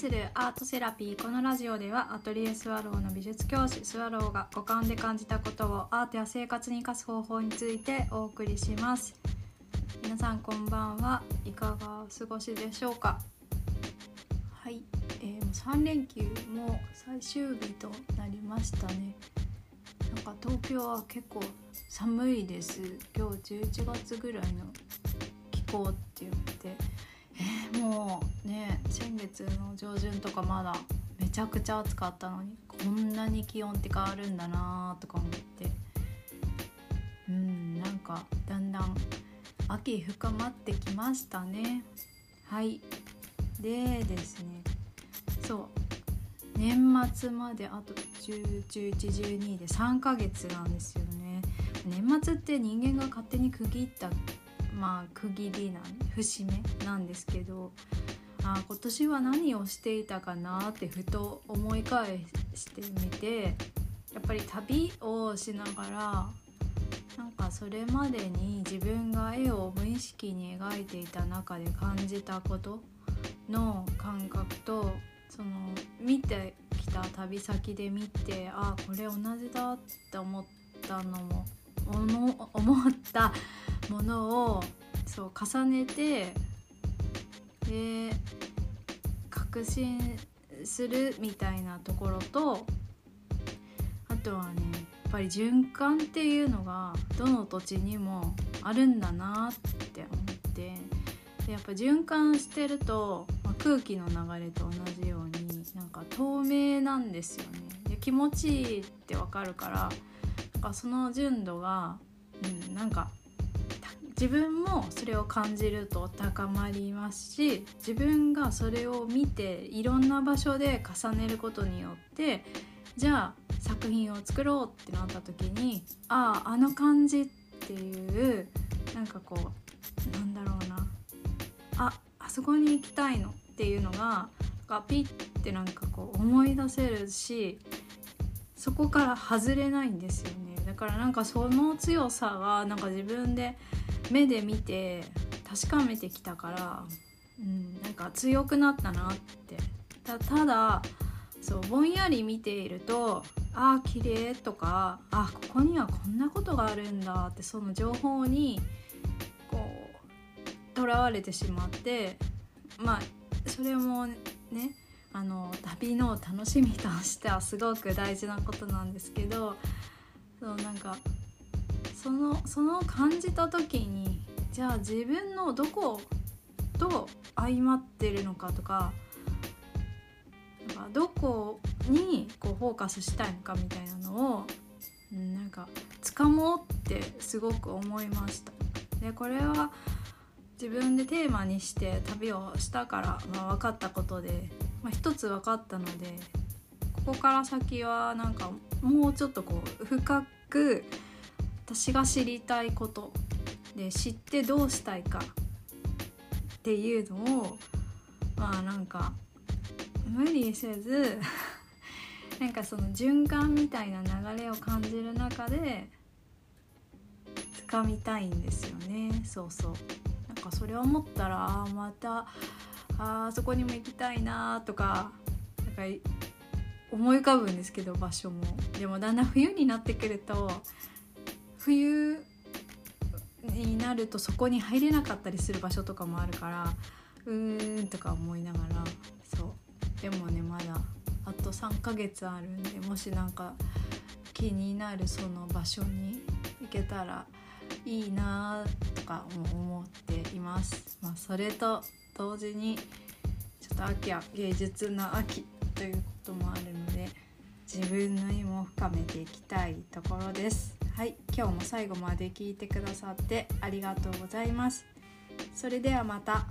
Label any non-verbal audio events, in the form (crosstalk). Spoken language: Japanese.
するアートセラピーこのラジオではアトリエスワローの美術教師スワローが五感で感じたことをアートや生活に生かす方法についてお送りします。皆さんこんばんは。いかがお過ごしでしょうか？はい、えー、3連休も最終日となりましたね。なんか東京は結構寒いです。今日11月ぐらいの気候って言って、月の上旬とかまだめちゃくちゃ暑かったのにこんなに気温って変わるんだなとか思って。うんなんかだんだん秋深まってきましたね。はい。でですね。そう。年末まであと101112で3ヶ月なんですよね。年末って人間が勝手に区切ったまあ区切りな節目なんですけどあ今年は何をしていたかなってふと思い返してみてやっぱり旅をしながらなんかそれまでに自分が絵を無意識に描いていた中で感じたことの感覚とその見てきた旅先で見てあこれ同じだって思ったのも思ったものをそう重ねてで確信するみたいなところとあとはねやっぱり循環っていうのがどの土地にもあるんだなって思ってでやっぱ循環してると、まあ、空気の流れと同じようになんか透明なんですよね。で気持ちいいってわかるからなんかその純度が、うん、なんか自分もそれを感じると高まりますし自分がそれを見ていろんな場所で重ねることによってじゃあ作品を作ろうってなった時にあああの感じっていうなんかこうなんだろうな。ああそこに行きたいのっていうのがピッてなんかこう思い出せるしそこから外れないんですよね。だからなんかその強さがなんか自分で目で見て確かめてきたから、うん、なんか強くなったなって。ただそうぼんやり見ているとああ綺麗とかあここにはこんなことがあるんだってその情報にこうとらわれてしまってまあそれもねあの旅の楽しみとしてはすごく大事なことなんですけどそうなんかそのその感じた時にじゃあ自分のどこと相まってるのかとかかどこにこうフォーカスしたいのかみたいなのをなんか掴もうってすごく思いました。でこれは自分でテーマにして旅をしたから、まあ、分かったことで、まあ、一つ分かったのでここから先はなんかもうちょっとこう深く私が知りたいことで知ってどうしたいかっていうのをまあなんか無理せず (laughs) なんかその循環みたいな流れを感じる中で掴みたいんですよね。そうそう。なんかそれを思ったらあまたあそこにも行きたいなとかなんか思い浮かぶんですけど場所もでもだんだん冬になってくると冬になるとそこに入れなかったりする場所とかもあるからうーんとか思いながらそうでもねまだあと3ヶ月あるんでもしなんか気になるその場所に行けたらいいなとかも思っています。まあ、それと同時にちょっと秋は芸術の秋ということもあるの自分の意も深めていきたいところです。はい今日も最後まで聞いてくださってありがとうございますそれではまた。